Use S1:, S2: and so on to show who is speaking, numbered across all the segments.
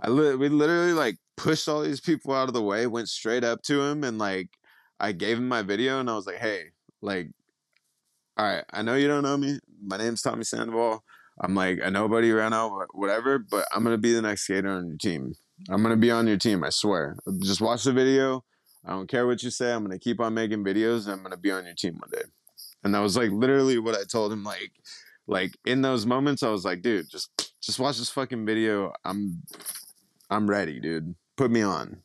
S1: I li- we literally like pushed all these people out of the way, went straight up to him, and like I gave him my video, and I was like, "Hey, like, all right, I know you don't know me. My name's Tommy Sandoval. I'm like a nobody right now, whatever, but I'm gonna be the next skater on your team. I'm gonna be on your team. I swear. Just watch the video. I don't care what you say. I'm gonna keep on making videos, and I'm gonna be on your team one day." And that was like literally what I told him. Like, like in those moments, I was like, "Dude, just just watch this fucking video. I'm I'm ready, dude. Put me on.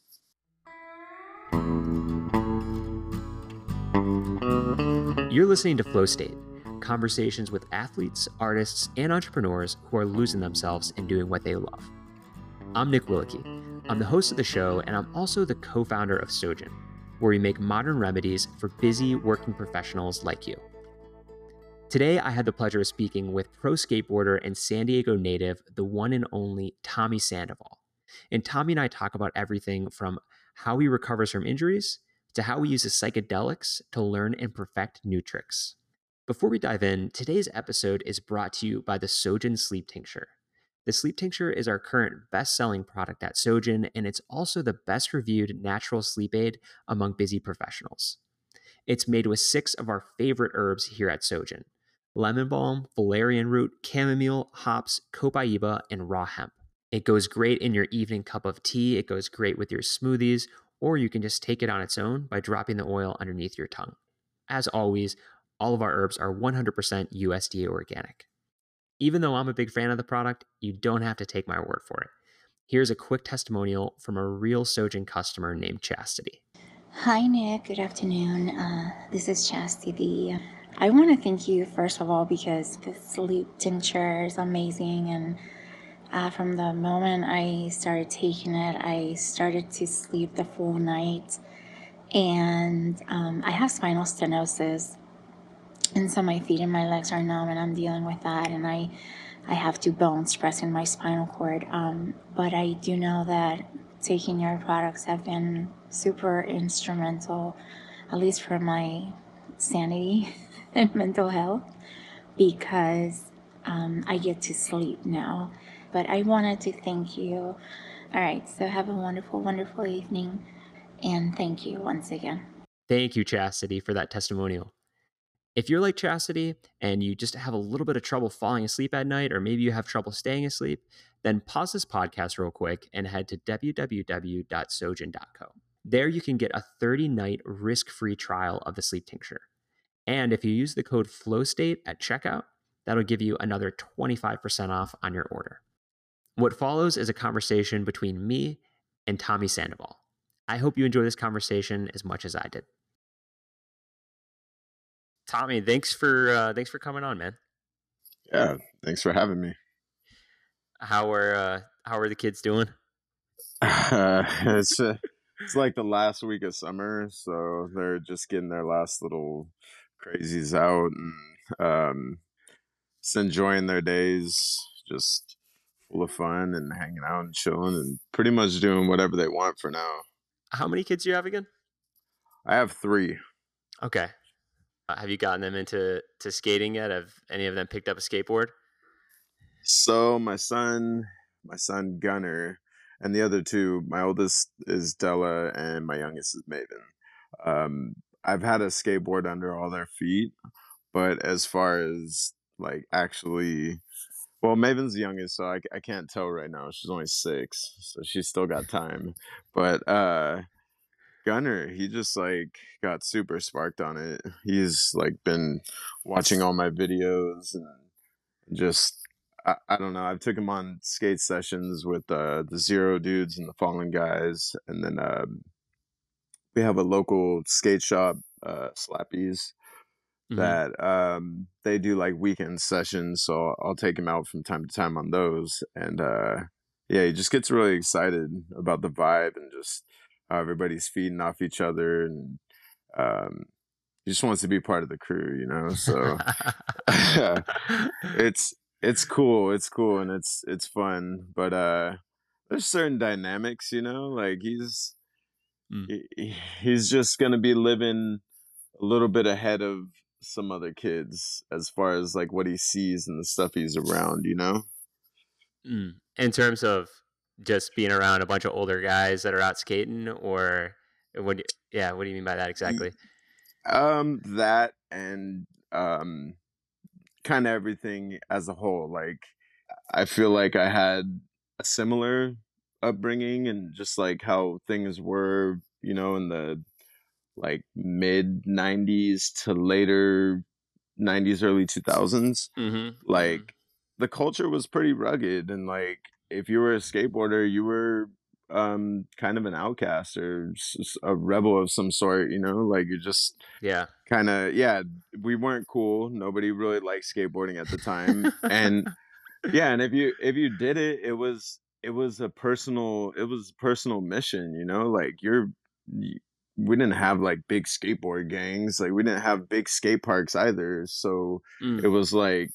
S2: You're listening to Flow State, conversations with athletes, artists, and entrepreneurs who are losing themselves in doing what they love. I'm Nick Willicke. I'm the host of the show, and I'm also the co founder of Sojin, where we make modern remedies for busy working professionals like you. Today, I had the pleasure of speaking with pro skateboarder and San Diego native, the one and only Tommy Sandoval. And Tommy and I talk about everything from how he recovers from injuries to how he uses psychedelics to learn and perfect new tricks. Before we dive in, today's episode is brought to you by the Sojin Sleep Tincture. The Sleep Tincture is our current best selling product at Sojin, and it's also the best reviewed natural sleep aid among busy professionals. It's made with six of our favorite herbs here at Sojin lemon balm, valerian root, chamomile, hops, copaiba, and raw hemp. It goes great in your evening cup of tea. It goes great with your smoothies, or you can just take it on its own by dropping the oil underneath your tongue. As always, all of our herbs are 100% USDA organic. Even though I'm a big fan of the product, you don't have to take my word for it. Here's a quick testimonial from a real Sojin customer named Chastity.
S3: Hi, Nick. Good afternoon. Uh, this is Chastity. I want to thank you, first of all, because the sleep tincture is amazing and uh, from the moment I started taking it, I started to sleep the full night. And um, I have spinal stenosis. And so my feet and my legs are numb, and I'm dealing with that. And I, I have two bones pressing my spinal cord. Um, but I do know that taking your products have been super instrumental, at least for my sanity and mental health, because um, I get to sleep now but I wanted to thank you. All right, so have a wonderful, wonderful evening, and thank you once again.
S2: Thank you, Chastity, for that testimonial. If you're like Chastity and you just have a little bit of trouble falling asleep at night, or maybe you have trouble staying asleep, then pause this podcast real quick and head to www.sojin.co. There you can get a 30 night risk free trial of the sleep tincture. And if you use the code FLOWSTATE at checkout, that'll give you another 25% off on your order. What follows is a conversation between me and Tommy Sandoval. I hope you enjoy this conversation as much as I did. Tommy, thanks for uh, thanks for coming on, man.
S1: Yeah, thanks for having me.
S2: How are uh, how are the kids doing?
S1: Uh, it's uh, it's like the last week of summer, so they're just getting their last little crazies out and um, just enjoying their days. Just full of fun and hanging out and chilling and pretty much doing whatever they want for now.
S2: How many kids do you have again?
S1: I have three.
S2: Okay. Uh, have you gotten them into to skating yet? Have any of them picked up a skateboard?
S1: So my son, my son Gunner, and the other two, my oldest is Della, and my youngest is Maven. Um, I've had a skateboard under all their feet, but as far as like actually well, Maven's the youngest, so I, I can't tell right now. She's only six, so she's still got time. But uh Gunner, he just like got super sparked on it. He's like been watching all my videos and just I, I don't know. I've took him on skate sessions with uh, the Zero dudes and the Fallen guys, and then uh, we have a local skate shop, uh, Slappies, mm-hmm. that um, they do like weekend sessions. So I'll take him out from time to time on those. And uh, yeah, he just gets really excited about the vibe and just how everybody's feeding off each other. And um, he just wants to be part of the crew, you know? So it's, it's cool. It's cool. And it's, it's fun. But uh, there's certain dynamics, you know, like he's, mm. he, he's just going to be living a little bit ahead of some other kids as far as like what he sees and the stuff he's around, you know?
S2: Mm. In terms of just being around a bunch of older guys that are out skating, or what? Yeah, what do you mean by that exactly?
S1: Um, that and um, kind of everything as a whole. Like, I feel like I had a similar upbringing and just like how things were, you know, in the like mid 90s to later 90s early 2000s
S2: Mm-hmm.
S1: like the culture was pretty rugged and like if you were a skateboarder you were um kind of an outcast or a rebel of some sort you know? Like you're just
S2: yeah.
S1: kind of yeah we weren't cool nobody really liked skateboarding at the time and yeah and if you if you did it it was it was a personal it was a personal mission you know? Like you're we didn't have like big skateboard gangs like we didn't have big skate parks either so mm. it was like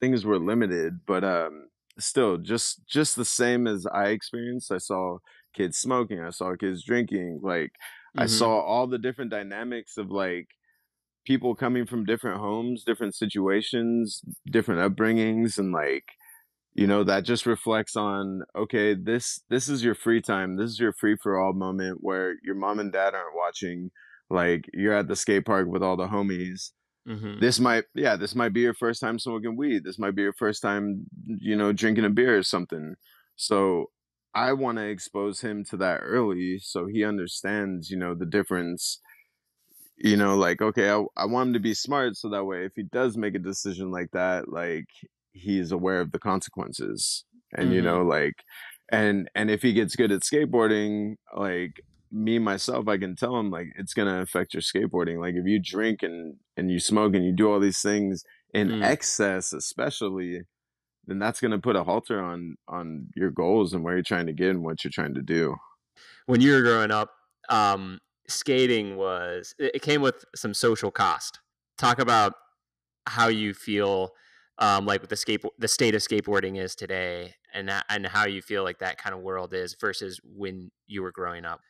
S1: things were limited but um still just just the same as i experienced i saw kids smoking i saw kids drinking like mm-hmm. i saw all the different dynamics of like people coming from different homes different situations different upbringings and like you know that just reflects on okay this this is your free time. This is your free for all moment where your mom and dad aren't watching like you're at the skate park with all the homies. Mm-hmm. this might yeah this might be your first time smoking weed. This might be your first time you know drinking a beer or something. So i want to expose him to that early so he understands you know the difference. You know like okay I, I want him to be smart so that way if he does make a decision like that like he's aware of the consequences and mm-hmm. you know like and and if he gets good at skateboarding like me myself i can tell him like it's gonna affect your skateboarding like if you drink and and you smoke and you do all these things in mm. excess especially then that's gonna put a halter on on your goals and where you're trying to get and what you're trying to do
S2: when you were growing up um skating was it came with some social cost talk about how you feel um, like what the skate the state of skateboarding is today, and and how you feel like that kind of world is versus when you were growing up.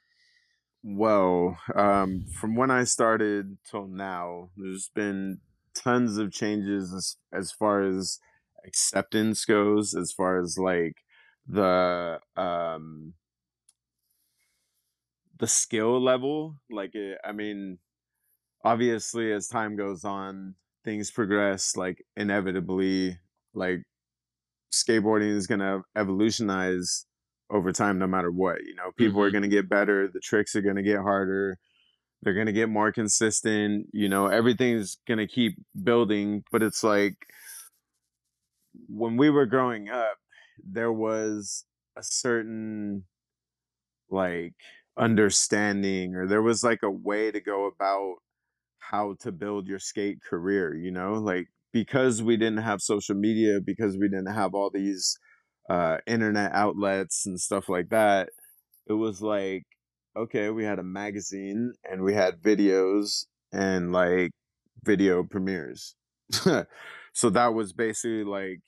S1: Well, um, from when I started till now, there's been tons of changes as, as far as acceptance goes, as far as like the um the skill level. Like, it, I mean, obviously, as time goes on, things progress like inevitably like skateboarding is going to evolutionize over time no matter what you know people mm-hmm. are going to get better the tricks are going to get harder they're going to get more consistent you know everything's going to keep building but it's like when we were growing up there was a certain like understanding or there was like a way to go about how to build your skate career, you know, like because we didn't have social media, because we didn't have all these uh, internet outlets and stuff like that, it was like, okay, we had a magazine and we had videos and like video premieres. so that was basically like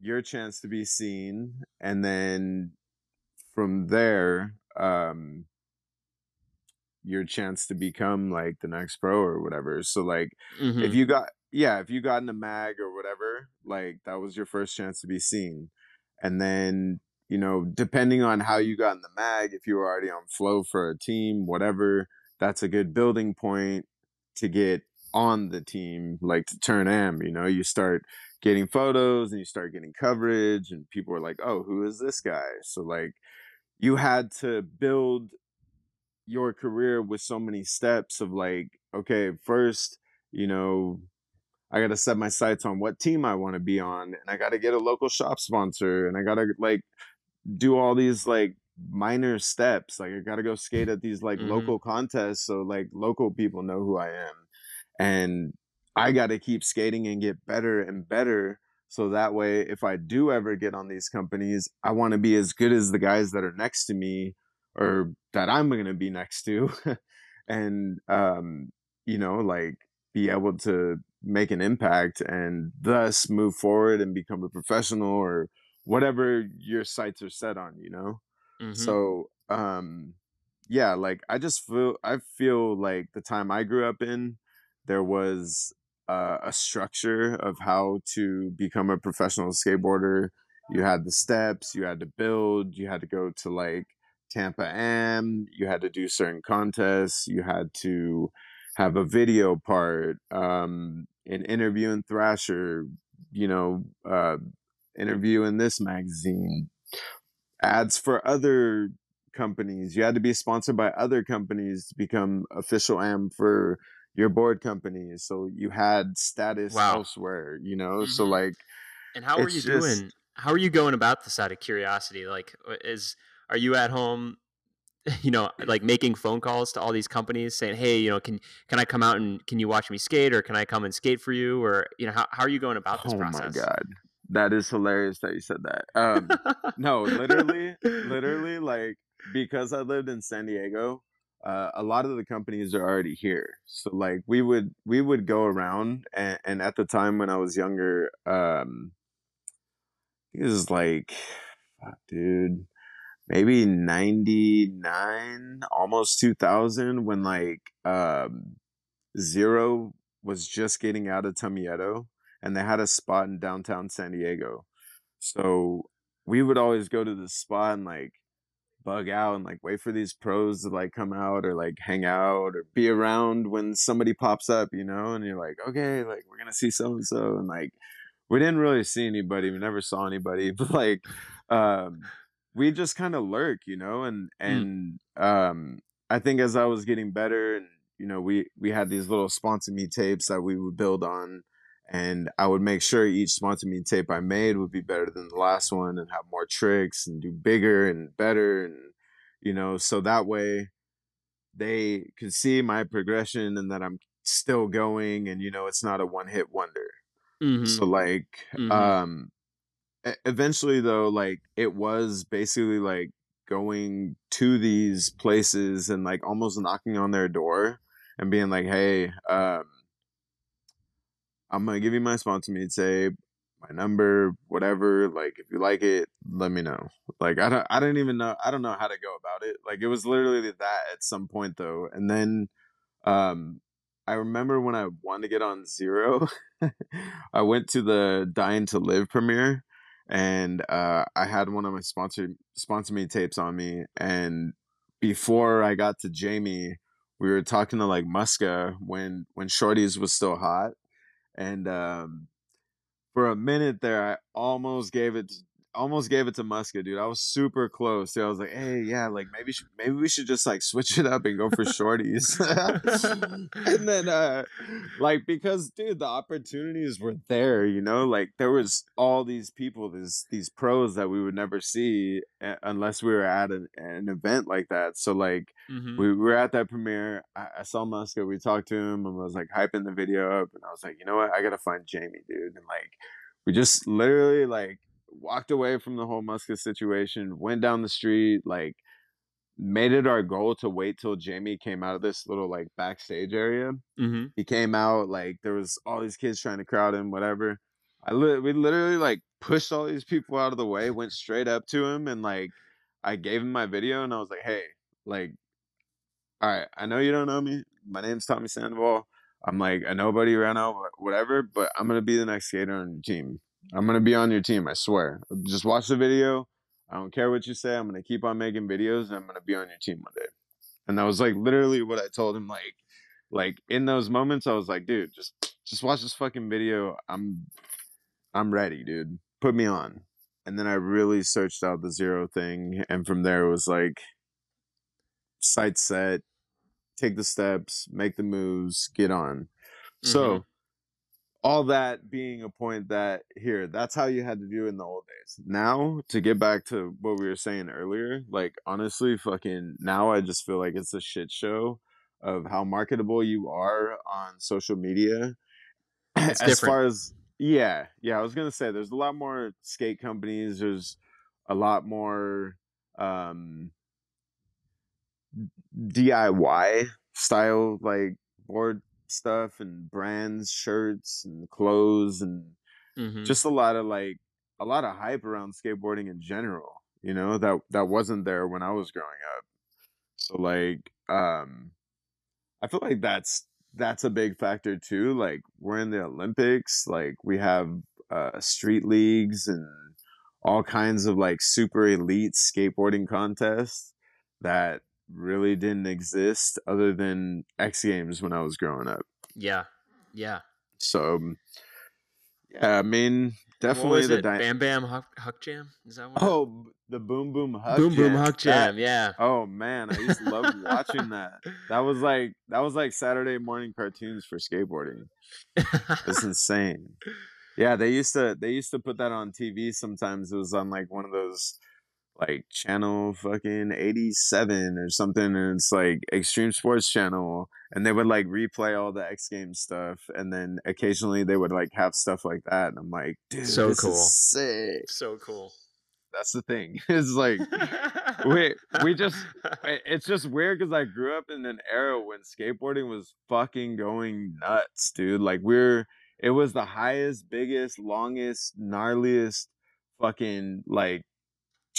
S1: your chance to be seen. And then from there, um, your chance to become like the next pro or whatever. So like mm-hmm. if you got yeah, if you got in a mag or whatever, like that was your first chance to be seen. And then, you know, depending on how you got in the mag, if you were already on flow for a team, whatever, that's a good building point to get on the team, like to turn am, you know, you start getting photos and you start getting coverage and people are like, "Oh, who is this guy?" So like you had to build your career with so many steps of like, okay, first, you know, I got to set my sights on what team I want to be on, and I got to get a local shop sponsor, and I got to like do all these like minor steps. Like I got to go skate at these like mm-hmm. local contests, so like local people know who I am, and I got to keep skating and get better and better. So that way, if I do ever get on these companies, I want to be as good as the guys that are next to me or that I'm going to be next to and um you know like be able to make an impact and thus move forward and become a professional or whatever your sights are set on you know mm-hmm. so um yeah like i just feel i feel like the time i grew up in there was uh, a structure of how to become a professional skateboarder you had the steps, you had to build, you had to go to like Tampa Am, you had to do certain contests, you had to have a video part, um, an interview in Thrasher, you know, uh, interview in this magazine, ads for other companies. You had to be sponsored by other companies to become official am for your board company. So you had status
S2: Wow.
S1: elsewhere, you know? So
S2: Mhm.
S1: like
S2: And how are you
S1: just-
S2: doing? How are you going about this out of curiosity? Like, uh, is are you at home, you know, like making phone calls to all these companies saying, "Hey, you know, can can I come out and can you watch me skate, or can I come and skate for you, or you know, how how are you going about this process?
S1: oh
S2: process?"
S1: my god. That is hilarious that you said that. Um no, literally literally like because I lived in San Diego, uh, a lot of the companies are already here. So like we would we would go around and, and at the time when I was younger, um it was like fuck, dude, maybe 99, almost 2000 when like um Zero was just getting out of Tum Yeto and they had a spot in downtown San Diego. So we would always go to this spot and like bug out and like wait for these pros to like come out or like hang out or be around when somebody pops up, you know, and you're like, okay, like we're gonna see so and so and like we didn't really see anybody, we never saw anybody, but like um we just kind of lurk, you know, and and um I think as I was getting better and you know, we we had these little sponsor me tapes that we would build on and I would make sure each sponsor me tape I made would be better than the last one and have more tricks and do bigger and better and you know so that way they could see my progression and that I'm still going and you know it's not a one hit wonder
S2: Mhm.
S1: so like
S2: Mhm.
S1: um eventually though like it was basically like going to these places and like almost knocking on their door and being like hey um I'm gonna give you my sponsor me say my number, whatever. Like, if you like it, let me know. Like, I don't, I don't even know, I don't know how to go about it. Like, it was literally that at some point though, and then, um, I remember when I wanted to get on Zero, I went to the Dying to Live premiere, and uh, I had one of my sponsor sponsor me tapes on me, and before I got to Jamie, we were talking to like Muska when when Shorty's was still hot and um, for a minute there, I almost gave it, almost gave it to Muska, dude. I was super close. I was like, hey, yeah, like maybe, sh- maybe we should just like switch it up and go for Shorty's. and then, uh, like, because dude, the opportunities were there, you know, like there was all these people, these these pros that we would never see uh, unless we were at an, an event like that. So like
S2: Mhm.
S1: we were at that premiere. I, I saw Muska. We talked to him and I was like hyping the video up. And I was like, you know what? I gotta find Jamie, dude. And like, we just literally like walked away from the whole Muska situation. Went down the street. Like, made it our goal to wait till Jamie came out of this little like backstage area.
S2: Mhm.
S1: He came out like there was all these kids trying to crowd him, whatever. I li- we literally like pushed all these people out of the way, went straight up to him, and like I gave him my video, and I was like, hey, like all right, I know you don't know me. My name's Tommy Sandoval. I'm like a nobody right now, whatever, but I'm gonna be the next skater on your team. I'm gonna be on your team, I swear. Just watch the video. I don't care what you say. I'm gonna keep on making videos and I'm gonna be on your team one day. And that was like literally what I told him. Like, like in those moments, I was like, dude, just just watch this fucking video. I'm I'm ready, dude. Put me on. And then I really searched out the zero thing, and from there it was like sight set, take the steps, make the moves, get on. So
S2: Mhm.
S1: All that being a point that here, that's how you had to do in the old days. Now to get back to what we were saying earlier, like honestly, fucking now I just feel like it's a shit show of how marketable you are on social media.
S2: It's
S1: as
S2: different.
S1: far as yeah, yeah, I was gonna say there's a lot more skate companies. There's a lot more um DIY style like board stuff and brands, shirts and clothes and
S2: Mhm.
S1: just a lot of like a lot of hype around skateboarding in general, you know, that that wasn't there when I was growing up. So like um I feel like that's that's a big factor too. Like we're in the Olympics, like we have uh street leagues and all kinds of like super elite skateboarding contests that really didn't exist other than X Games when I was growing up.
S2: Yeah. Yeah.
S1: So, yeah, I mean, definitely the dy-
S2: Bam Bam Huck, Huck Jam? Is that what?
S1: oh the Boom Boom Huck
S2: Boom Boom
S1: Jam.
S2: Huck
S1: That-
S2: Jam. Yeah.
S1: oh man, I used to love watching that. That was like that was like Saturday morning cartoons for skateboarding. It's insane. Yeah, they used to they used to put that on TV sometimes. It was on like one of those like channel fucking 87 or something and it's like extreme sports channel and they would like replay all the x games stuff and then occasionally they would like have stuff like that and i'm like dude
S2: So
S1: this
S2: cool.
S1: is sick
S2: so cool.
S1: that's the thing it's like we we just it's just weird because I grew up in an era when skateboarding was fucking going nuts, dude. Like we're it was the highest, biggest, longest, gnarliest fucking like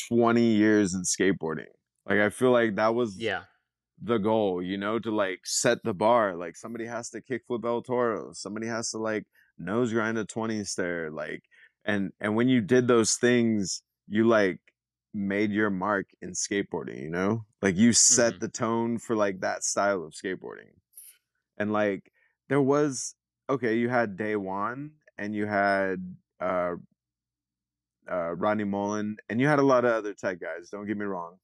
S1: 20 years in skateboarding. Like I feel like that was
S2: yeah.
S1: the goal, you know, to like set the bar. Like somebody has to kickflip El Toro, somebody has to like nose grind a 20 stair, like and and when you did those things, you like made your mark in skateboarding, you know? Like you set
S2: Mhm.
S1: the tone for like that style of skateboarding. And like there was okay, you had Daewon and you had uh uh Rodney Mullen and you had a lot of other tech guys, don't get me wrong.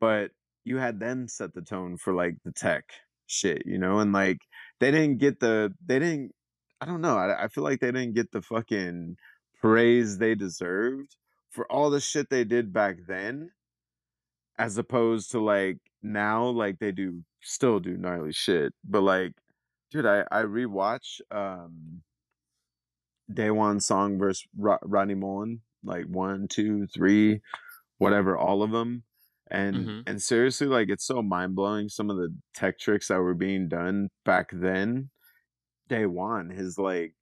S1: But you had them set the tone for like the tech shit, you know, and like they didn't get the they didn't I don't know, I, I feel like they didn't get the fucking praise they deserved for all the shit they did back then as opposed to like now like they do still do gnarly shit but like dude i i rewatch um Daewon Song versus Ro- rodney mullen like one two three whatever all of them and
S2: Mhm.
S1: and seriously like it's so mind-blowing some of the tech tricks that were being done back then Daewon his like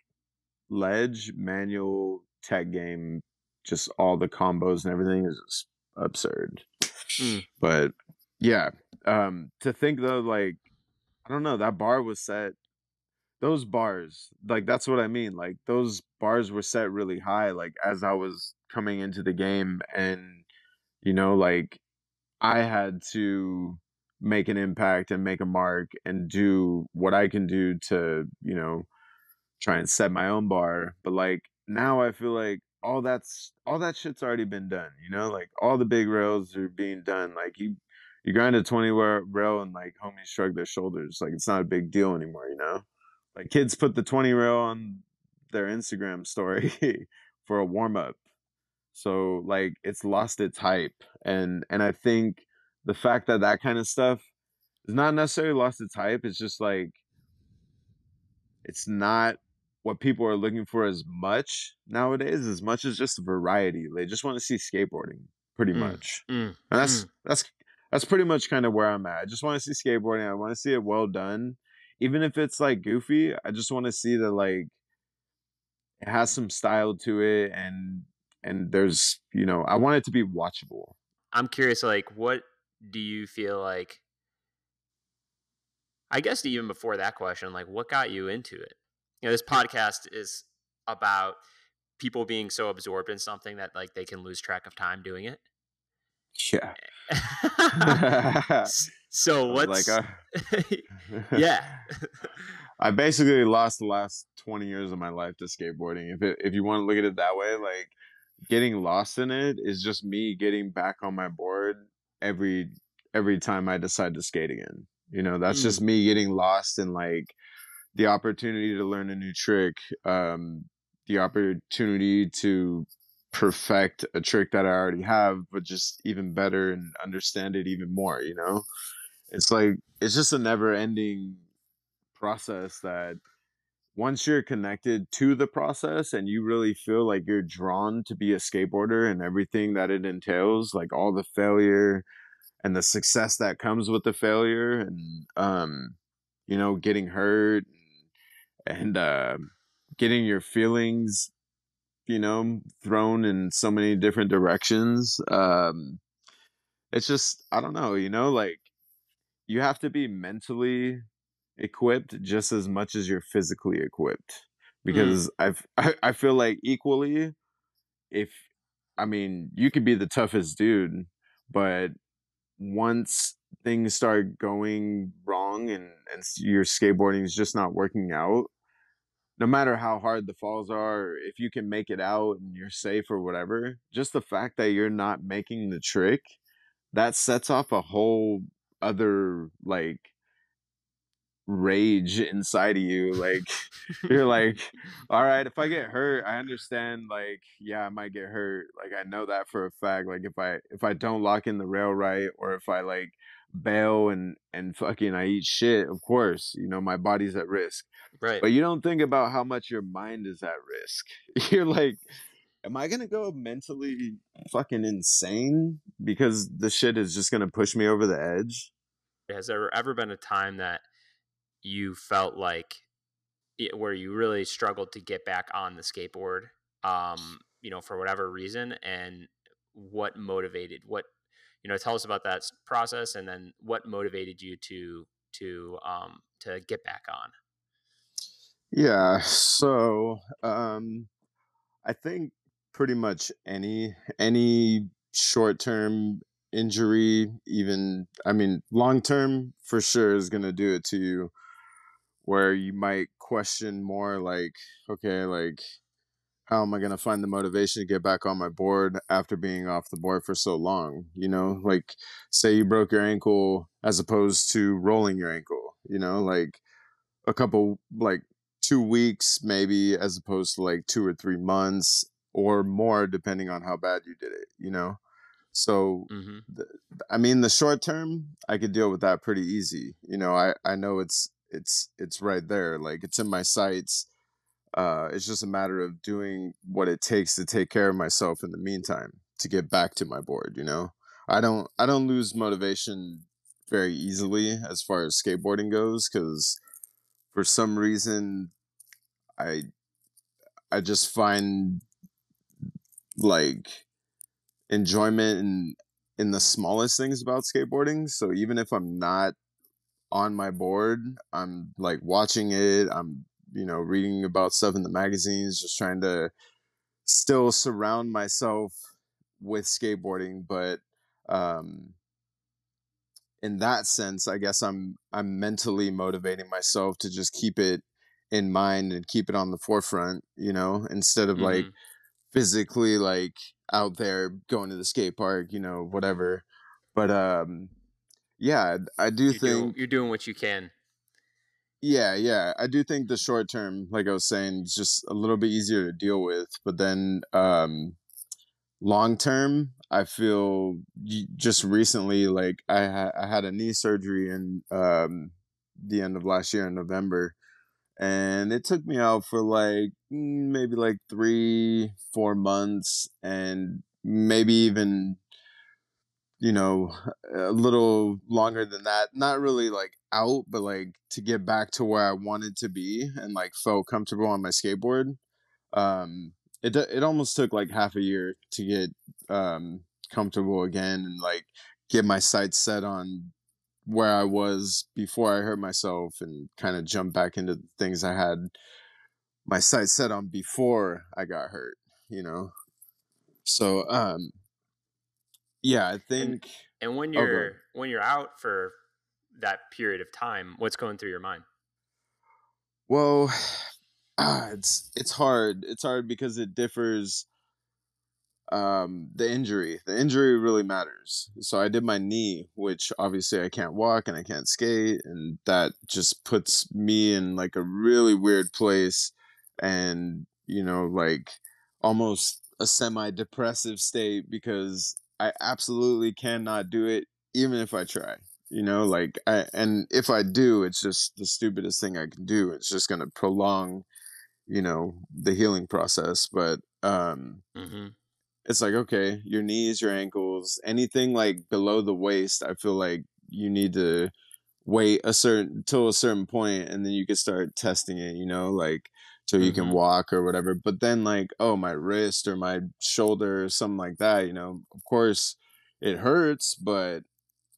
S1: ledge manual tech game just all the combos and everything is absurd
S2: Mm.
S1: but yeah um to think though like i don't know that bar was set those bars like that's what i mean like those bars were set really high like as i was coming into the game and you know like i had to make an impact and make a mark and do what i can do to you know try and set my own bar but like now i feel like all that's all that shit's already been done you know like all the big rails are being done like you you grind a 20 rail and like homies shrug their shoulders like it's not a big deal anymore you know like kids put the 20 rail on their instagram story for a warm-up. So like it's lost its hype and and i think the fact that that kind of stuff is not necessarily lost its hype it's just like it's not what people are looking for as much nowadays as much as just variety. They just want to see skateboarding pretty
S2: Mm,
S1: much.
S2: mm,
S1: and that's that's that's pretty much kind of where i'm at. I just want to see skateboarding i want to see it well done even if it's like goofy i just want to see that like it has some style to it and and there's you know i want it to be watchable
S2: I'm curious, like, what do you feel like? I guess even before that question, like, what got you into it? You know, this podcast is about people being so absorbed in something that like they can lose track of time doing it.
S1: yeah
S2: so what's
S1: like uh,
S2: yeah
S1: I basically lost the last 20 years of my life to skateboarding. If it, if you want to look at it that way, like getting lost in it is just me getting back on my board every every time I decide to skate again. You know, that's just me getting lost in like the opportunity to learn a new trick, um, the opportunity to perfect a trick that I already have, but just even better and understand it even more, you know? It's like it's just a never ending process that once you're connected to the process and you really feel like you're drawn to be a skateboarder and everything that it entails, like all the failure and the success that comes with the failure and um you know getting hurt and, and uh getting your feelings you know thrown in so many different directions um it's just i don't know you know like you have to be mentally equipped just as much as you're physically equipped hmm. because I've I, I feel like equally if I mean, you could be the toughest dude, but once things start going wrong and, and your skateboarding is just not working out, no matter how hard the falls are, if you can make it out and you're safe or whatever, just the fact that you're not making the trick, that sets off a whole other like rage inside of you like you're like all right if i get hurt i understand like yeah i might get hurt like i know that for a fact like if i if i don't lock in the rail right or if i like bail and and fucking i eat shit of course you know my body's at risk.
S2: Right.
S1: But you don't think about how much your mind is at risk. You're like am i gonna go mentally fucking insane because the shit is just gonna push me over the edge?
S2: Has there ever been a time that you felt like it, where you really struggled to get back on the skateboard um you know for whatever reason and what motivated what you know tell us about that process and then what motivated you to to um to get back on?
S1: Yeah so um i think pretty much any any short term injury even i mean long term for sure is to do it to you where you might question more like okay like how am i to find the motivation to get back on my board after being off the board for so long? You know like say you broke your ankle as opposed to rolling your ankle you know like a couple like two weeks maybe as opposed to like two or three months or more depending on how bad you did it you know? So
S2: mm-hmm.
S1: i mean the short term i could deal with that pretty easy you know? I i know it's it's it's right there like it's in my sights uh it's just a matter of doing what it takes to take care of myself in the meantime to get back to my board you know? I don't i don't lose motivation very easily as far as skateboarding goes because for some reason i i just find like enjoyment in in the smallest things about skateboarding so even if i'm not on my board. I'm like watching it. I'm, you know, reading about stuff in the magazines, just trying to still surround myself with skateboarding. But um, in that sense, I guess I'm I'm mentally motivating myself to just keep it in mind and keep it on the forefront, you know, instead of mm-hmm. like physically like out there going to the skate park, you know, whatever. But um yeah, I do
S2: you're
S1: think
S2: doing, you're doing what you can.
S1: Yeah, yeah, I do think the short term, like I was saying, is just a little bit easier to deal with. But then um, long term, I feel just recently, like I ha- I had a knee surgery in um, the end of last year in November, and it took me out for like mm, maybe like three, four months, and maybe even you know, a little longer than that. Not really like out, but like to get back to where I wanted to be and like felt comfortable on my skateboard. Um, it it almost took like half a year to get um comfortable again and like get my sights set on where I was before I hurt myself and kind of jump back into things I had my sights set on before I got hurt, you know. So um yeah, I think.
S2: And, and when oh, you're oh, when you're out for that period of time, what's going through your mind?
S1: Well, ah, it's it's hard. It's hard because it differs. Um, the injury, the injury really matters. So I did my knee, which obviously I can't walk and I can't skate, and that just puts me in like a really weird place, and you know, like almost a semi depressive state because I absolutely cannot do it, even if I try. You know, like I and if I do, it's just the stupidest thing I can do. It's just gonna prolong, you know, the healing process. But um
S2: mm-hmm.
S1: It's like, okay, your knees, your ankles, anything like below the waist, I feel like you need to wait a certain till a certain point and then you can start testing it, you know, like so you mm-hmm. can walk or whatever. But then like, oh, my wrist or my shoulder or something like that, you know, of course it hurts, but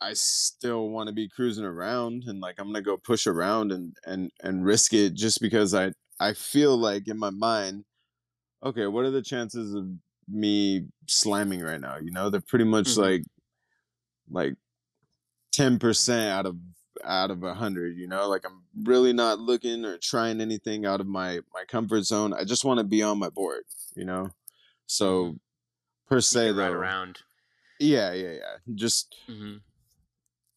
S1: I still want to be cruising around and like I'm gonna go push around and and and risk it just because I I feel like in my mind, okay, what are the chances of me slamming right now. You know, they're pretty much
S2: Mhm.
S1: like like ten percent out of out of a hundred. You know, like I'm really not looking or trying anything out of my my comfort zone. I just want to be on my board. You know, so per se though,
S2: around.
S1: yeah, yeah, yeah. Just
S2: hmm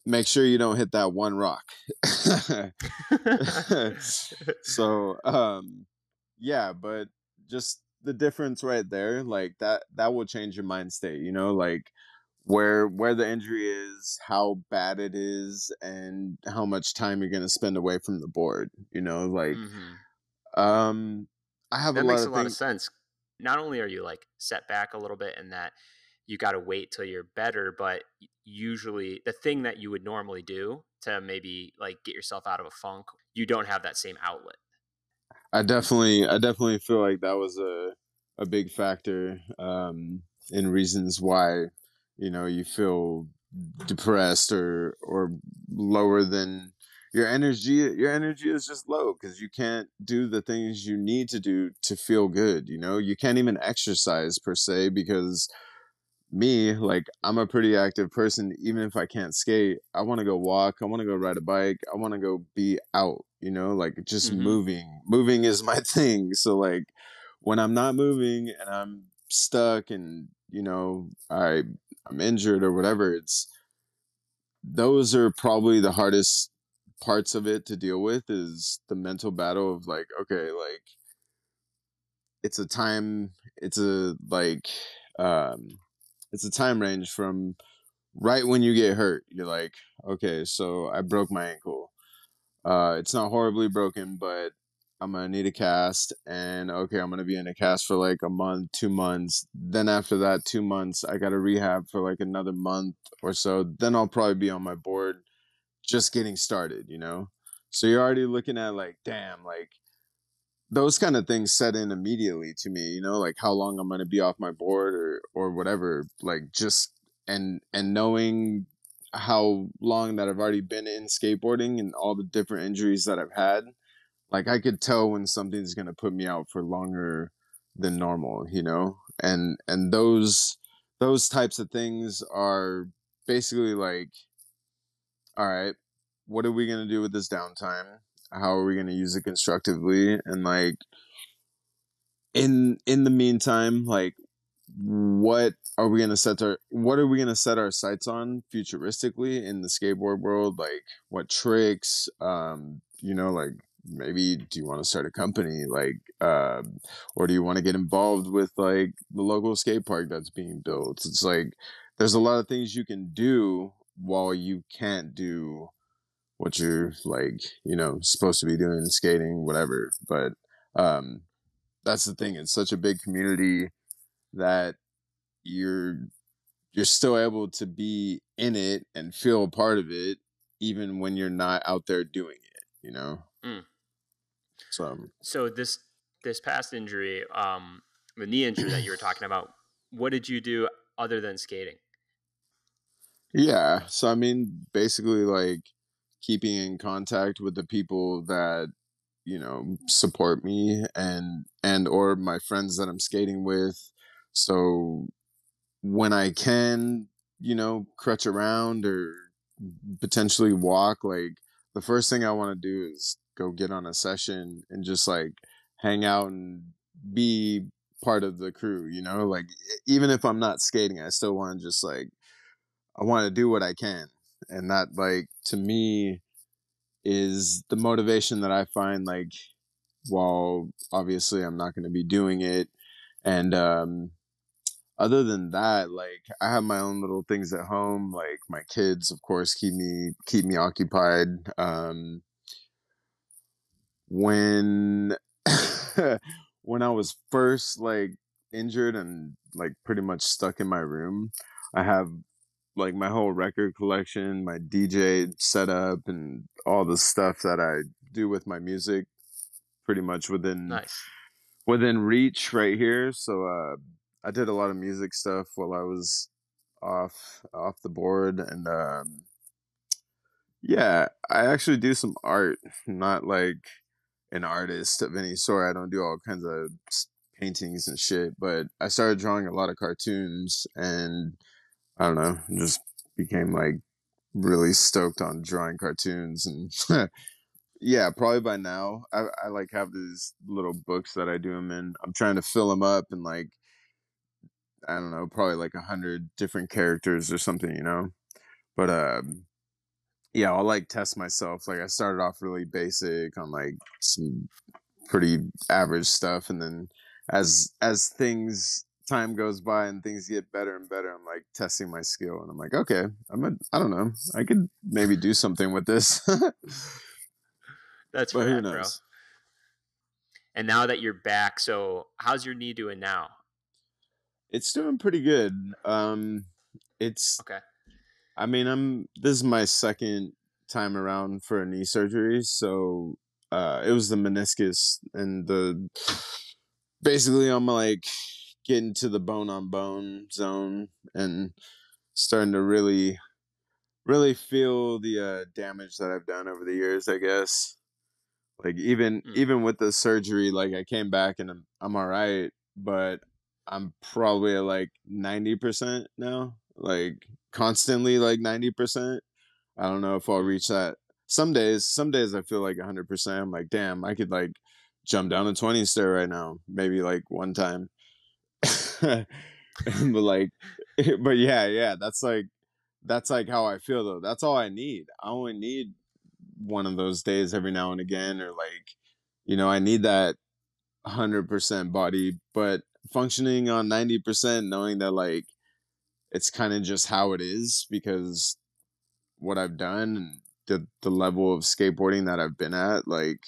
S1: make sure you don't hit that one rock. so um yeah but just the difference right there like that that will change your mind state you know like where where the injury is how bad it is and how much time you're going to spend away from the board you know like
S2: hmm
S1: um i have
S2: That
S1: a lot
S2: makes
S1: of
S2: a lot of sense. Not only are you like set back a little bit in that you got to wait till you're better, but usually the thing that you would normally do to maybe like get yourself out of a funk, you don't have that same outlet.
S1: I definitely I definitely feel like that was a a big factor um in reasons why you know you feel depressed or or lower than your energy your energy is just low cuz you can't do the things you need to do to feel good you know? You can't even exercise per se because me like i'm a pretty active person even if i can't skate i want to go walk i want to go ride a bike i want to go be out you know like just
S2: Mhm.
S1: moving moving is my thing so like when i'm not moving and i'm stuck and you know i i'm injured or whatever it's those are probably the hardest parts of it to deal with is the mental battle of like okay like it's a time it's a like um it's a time range from right when you get hurt you're like okay so i broke my ankle. Uh it's not horribly broken but i'm gonna need a cast and okay i'm gonna be in a cast for like a month two months. Then after that two months i gotta rehab for like another month or so. Then i'll probably be on my board just getting started you know? So you're already looking at like damn like those kind of things set in immediately to me you know like how long i'm going to be off my board or or whatever like just and and knowing how long that i've already been in skateboarding and all the different injuries that i've had like i could tell when something's going to put me out for longer than normal you know? And and those those types of things are basically like all right what are we going to do with this downtime how are we going to use it constructively? And like in in the meantime like what are we going to set our what are we going to set our sights on futuristically in the skateboard world? Like what tricks um you know like maybe do you want to start a company? Like uh or do you want to get involved with like the local skate park that's being built? It's like there's a lot of things you can do while you can't do what you're like you know supposed to be doing skating whatever but um that's the thing it's such a big community that you're you're still able to be in it and feel a part of it even when you're not out there doing it you know
S2: Mm.
S1: so
S2: So this this past injury, um, the knee injury that you were talking about, what did you do other than skating?
S1: yeah so i mean basically like keeping in contact with the people that you know support me and and or my friends that i'm skating with. So when i can you know crutch around or potentially walk like the first thing i want to do is go get on a session and just like hang out and be part of the crew you know? Like even if i'm not skating i still want to just like i want to do what i can and that like to me is the motivation that i find like while obviously i'm not going to be doing it and um other than that like i have my own little things at home like my kids of course keep me keep me occupied um when when i was first like injured and like pretty much stuck in my room i have like my whole record collection my dj setup and all the stuff that i do with my music pretty much within
S2: Nice.
S1: within reach right here. So uh, I did a lot of music stuff while I was off off the board, and um, yeah, I actually do some art. Not like an artist of any sort. I don't do all kinds of paintings and shit, but I started drawing a lot of cartoons and I don't know, just became like really stoked on drawing cartoons and yeah, probably by now I, I like have these little books that I do them in. I'm trying to fill them up and like I don't know, probably like a hundred different characters or something, you know. But um, yeah, I'll like test myself. Like I started off really basic on like some pretty average stuff, and then as as things time goes by and things get better and better, I'm like testing my skill, and I'm like, okay, I'm a, I don't know, I could maybe do something with this.
S2: That's but rad, bro. And now that you're back, so how's your knee doing now?
S1: It's doing pretty good. Um, it's
S2: okay.
S1: I mean, I'm this is my second time around for a knee surgery, so uh, it was the meniscus and the basically I'm like getting to the bone on bone zone and starting to really really feel the uh, damage that I've done over the years, I guess. Like even mm. even with the surgery, like I came back and I'm I'm all right, but I'm probably at like 90% now, like constantly like 90%. I don't know if I'll reach that. Some days, some days I feel like 100%. I'm like, damn, I could like jump down a 20 stair right now, maybe like one time. but like, but yeah, yeah, that's like, that's like how I feel though. That's all I need. I only need one of those days every now and again, or like, you know, I need that 100% body, but functioning on 90% knowing that like it's kind of just how it is because what I've done and the the level of skateboarding that I've been at like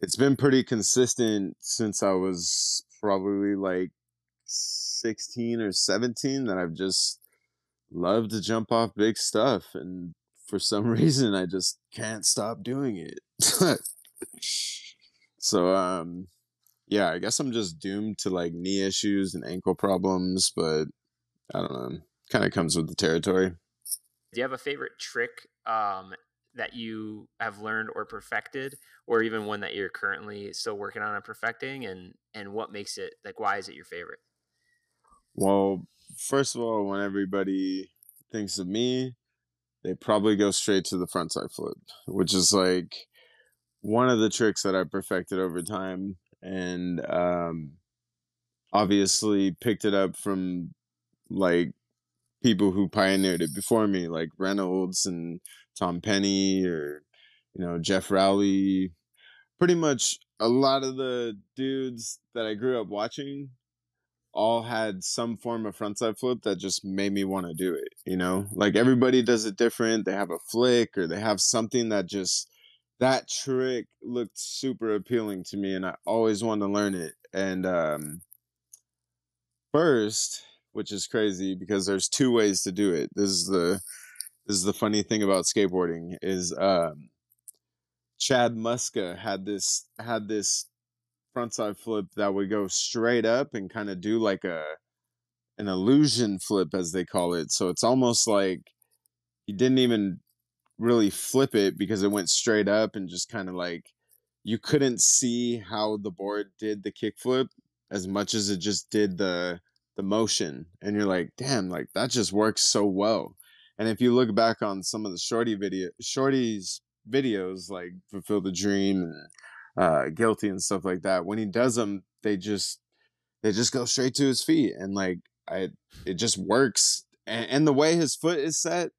S1: it's been pretty consistent since I was probably like 16 or 17 that I've just loved to jump off big stuff and for some reason I just can't stop doing it. so um yeah, I guess I'm just doomed to like knee issues and ankle problems, but I don't know. Kind of comes with the territory.
S2: Do you have a favorite trick um, that you have learned or perfected, or even one that you're currently still working on and perfecting? And and what makes it like? Why is it your favorite?
S1: Well, first of all, when everybody thinks of me, they probably go straight to the frontside flip, which is like one of the tricks that I perfected over time and um, obviously picked it up from like people who pioneered it before me, like Reynolds and Tom Penny or you know Geoff Rowley. Pretty much a lot of the dudes that I grew up watching all had some form of frontside flip that just made me want to do it. You know, like everybody does it different. They have a flick or they have something that just that trick looked super appealing to me and I always wanted to learn it. And um first, which is crazy because there's two ways to do it. This is the this is the funny thing about skateboarding is um Chad Muska had this had this frontside flip that would go straight up and kind of do like a an illusion flip as they call it. So it's almost like he didn't even really flip it because it went straight up and just kind of like you couldn't see how the board did the kickflip as much as it just did the the motion and you're like damn like that just works so well and if you look back on some of the shorty video Shorty's videos like fulfill the dream and uh guilty and stuff like that when he does them they just they just go straight to his feet and like i it just works and, and the way his foot is set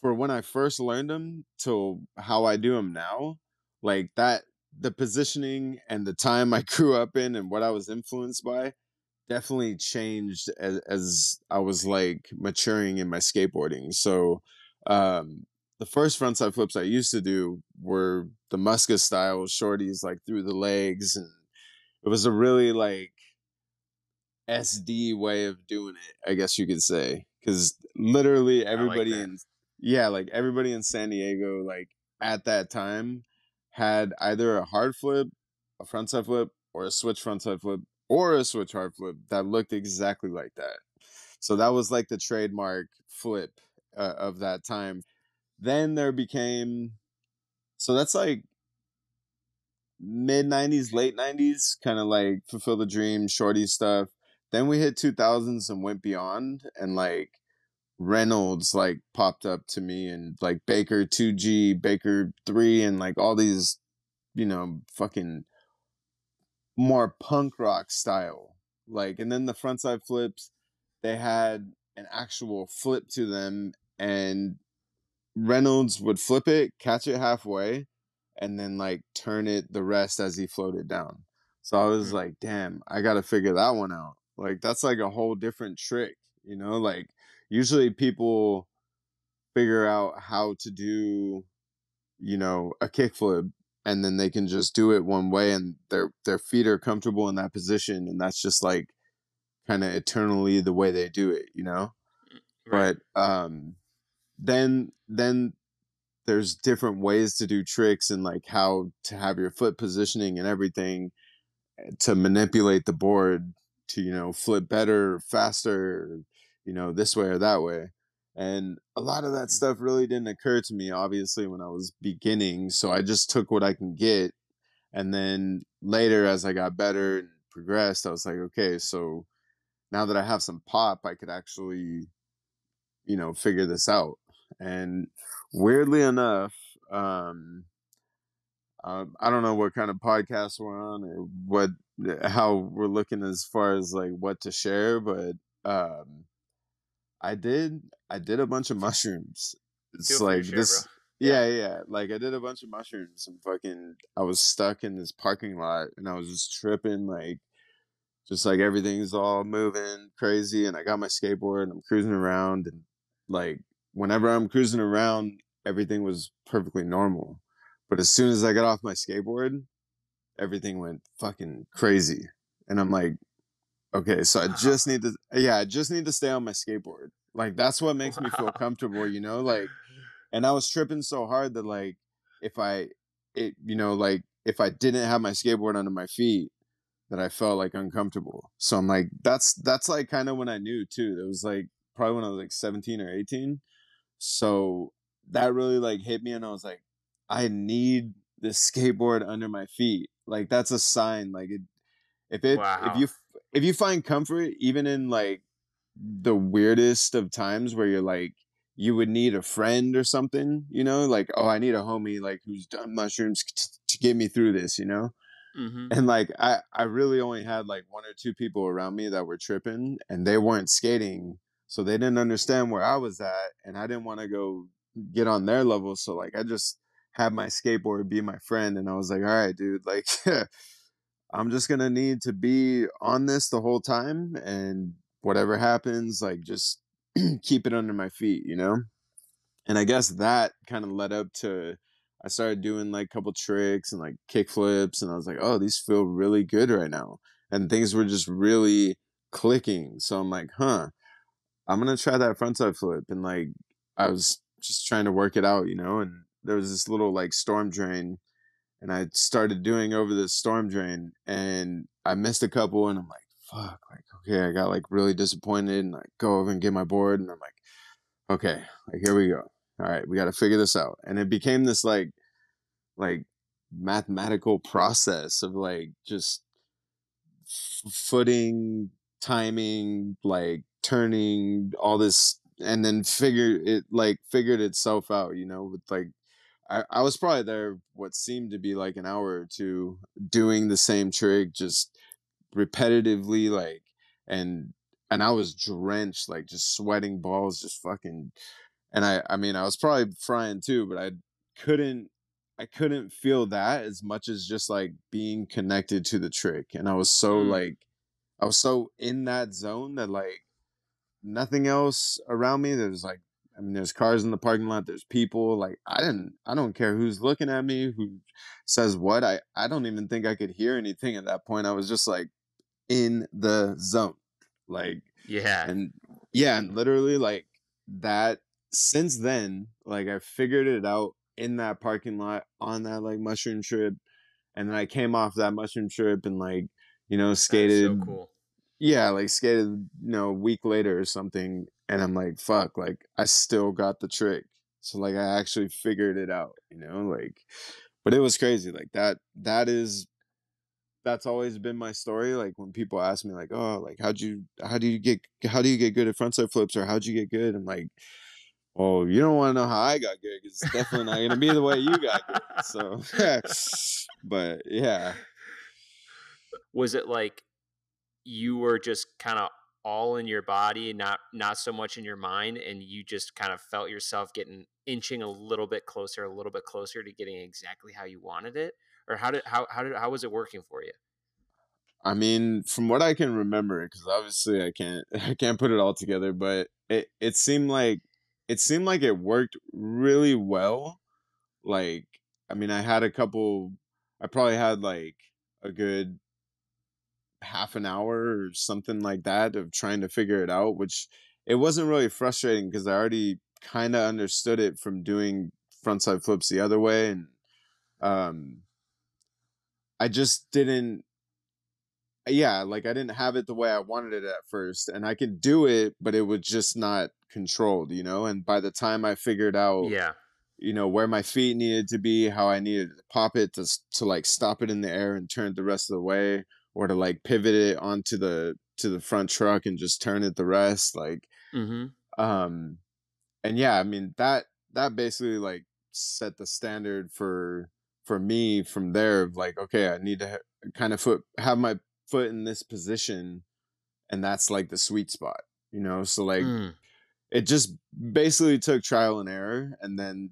S1: for when I first learned them to how I do them now, like that, the positioning and the time I grew up in and what I was influenced by definitely changed as, as I was like maturing in my skateboarding. So, um, the first frontside flips I used to do were the Muska style shorties, like through the legs, and it was a really like SD way of doing it, I guess you could say, because literally everybody like in yeah, like everybody in San Diego, like at that time, had either a hard flip, a frontside flip, or a switch frontside flip, or a switch hard flip that looked exactly like that. So that was like the trademark flip uh, of that time. Then there became, so that's like mid 90s, late 90s, kind of like fulfill the dream, shorty stuff. Then we hit 2000s and went beyond and like Reynolds like popped up to me and like Baker 2G, Baker 3 and like all these you know fucking more punk rock style. Like and then the frontside flips they had an actual flip to them and Reynolds would flip it, catch it halfway, and then like turn it the rest as he floated down. So I was mm-hmm. like, damn, I got to figure that one out. Like that's like a whole different trick, you know? Like usually people figure out how to do you know, a kickflip and then they can just do it one way and their their feet are comfortable in that position and that's just like kind of eternally the way they do it, you know? Mm, right. But um then then there's different ways to do tricks and like how to have your foot positioning and everything eh, to manipulate the board to you know flip better faster you know this way or that way. And a lot of that mm. stuff really didn't occur to me obviously when i was beginning so i just took what i can get. And then later as i got better and progressed i was like okay so now that i have some pop i could actually you know figure this out and weirdly enough, um, uh, I don't know what kind of podcast we're on or what uh, how we're looking as far as like what to share, but um, I did I did a bunch of mushrooms. It's Feel like this. Yeah, yeah. Like I did a bunch of mushrooms and fucking I was stuck in this parking lot and I was just tripping like just like everything's all moving crazy and I got my skateboard and I'm cruising around and like whenever I'm cruising around, everything was perfectly normal. But as soon as I got off my skateboard, everything went fucking crazy. And I'm like, okay, so I just need to, yeah, I just need to stay on my skateboard. Like, that's what makes wow. me feel comfortable, you know? Like, and I was tripping so hard that, like, if I, it, you know, like, if I didn't have my skateboard under my feet, that I felt like uncomfortable. So I'm like, that's, that's like kind of when I knew too. It was like probably when I was like 17 or 18 so that really like hit me and I was like, I need this skateboard under my feet. Like that's a sign. Like it, if it wow. if you if you find comfort even in like the weirdest of times where you're like you would need a friend or something, you know, like oh I need a homie like who's done mushrooms t- to get me through this, you know. Mm-hmm. And like I I really only had like one or two people around me that were tripping and they weren't skating so they didn't understand where I was at, and I didn't want to go get on their level. So like I just had my skateboard be my friend, and I was like, all right, dude, like I'm just gonna need to be on this the whole time, and whatever happens, like just keep it under my feet, you know. And I guess that kind of led up to I started doing like a couple tricks and like kick flips, and I was like, oh, these feel really good right now, and things were just really clicking. So I'm like, huh I'm gonna try that frontside flip. And like I was just trying to work it out, you know, and there was this little like storm drain and I started doing over this storm drain and I missed a couple and I'm like, fuck, like okay, I got like really disappointed and I go over and get my board and I'm like, okay, like here we go. All right, we gotta figure this out. And it became this like like mathematical process of like just footing, timing, like turning all this and then figured it like figured itself out you know with like I, I was probably there what seemed to be like an hour or two doing the same trick just repetitively like and and I was drenched like just sweating balls just fucking and I I mean I was probably frying too but I couldn't I couldn't feel that as much as just like being connected to the trick and I was so mm. like I was so in that zone that like nothing else around me. There's like, I mean, there's cars in the parking lot. There's people. Like, I didn't, I don't care who's looking at me, who says what. I, I don't even think I could hear anything at that point. I was just like in the zone. Like,
S2: yeah.
S1: And yeah, and literally like that since then, like I figured it out in that parking lot on that like mushroom trip. And then I came off that mushroom trip and like, you know, skated so cool yeah, like skated, you know, a week later or something, and I'm like, fuck, like I still got the trick. So like I actually figured it out, you know, like but it was crazy. Like that that is that's always been my story. Like when people ask me like, "Oh, like how'd you how do you get how do you get good at frontside flips or how'd you get good?" I'm like, "Oh, you don't want to know how I got good because it's definitely not gonna be the way you got good." So, but yeah,
S2: was it like you were just kind of all in your body, not not so much in your mind, and you just kind of felt yourself getting inching a little bit closer, a little bit closer to getting exactly how you wanted it? or how did how how did how was it working for you?
S1: I mean, from what I can remember, because obviously I can't I can't put it all together, but it it seemed like it seemed like it worked really well. Like, I mean, I had a couple. I probably had like a good half an hour or something like that of trying to figure it out, which it wasn't really frustrating because I already kind of understood it from doing frontside flips the other way and um I just didn't yeah, like I didn't have it the way I wanted it at first. And I could do it, but it was just not controlled, you know? And by the time I figured out
S2: yeah,
S1: you know, where my feet needed to be, how I needed to pop it to to like stop it in the air and turn it the rest of the way, or to like pivot it onto the to the front truck and just turn it the rest, like
S2: mm-hmm.
S1: um and yeah, I mean that that basically like set the standard for for me from there like okay i need to ha- kind of foot have my foot in this position and that's like the sweet spot you know so like
S2: mm.
S1: it just basically took trial and error and then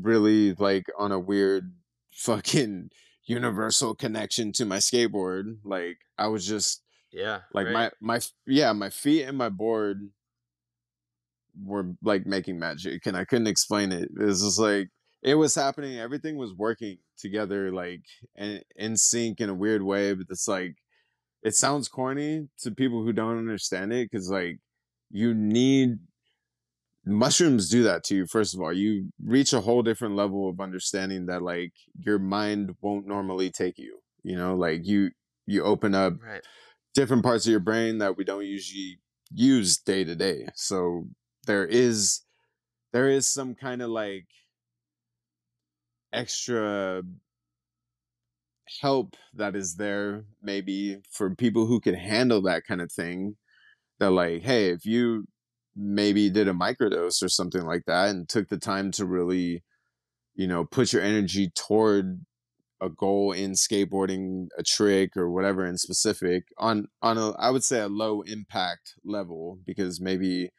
S1: really like on a weird fucking universal connection to my skateboard like i was just
S2: yeah
S1: like
S2: right.
S1: my my yeah my feet and my board were like making magic and i couldn't explain it it was just like it was happening everything was working together like in, in sync in a weird way but it's like it sounds corny to people who don't understand it because like you need mushrooms do that to you first of all. You reach a whole different level of understanding that like your mind won't normally take you you know? Like you you open up
S2: right.
S1: different parts of your brain that we don't usually use day to day. So there is there is some kind of like extra help that is there maybe for people who can handle that kind of thing that like hey if you maybe did a microdose or something like that and took the time to really you know put your energy toward a goal in skateboarding a trick or whatever in specific on on a i would say a low impact level because maybe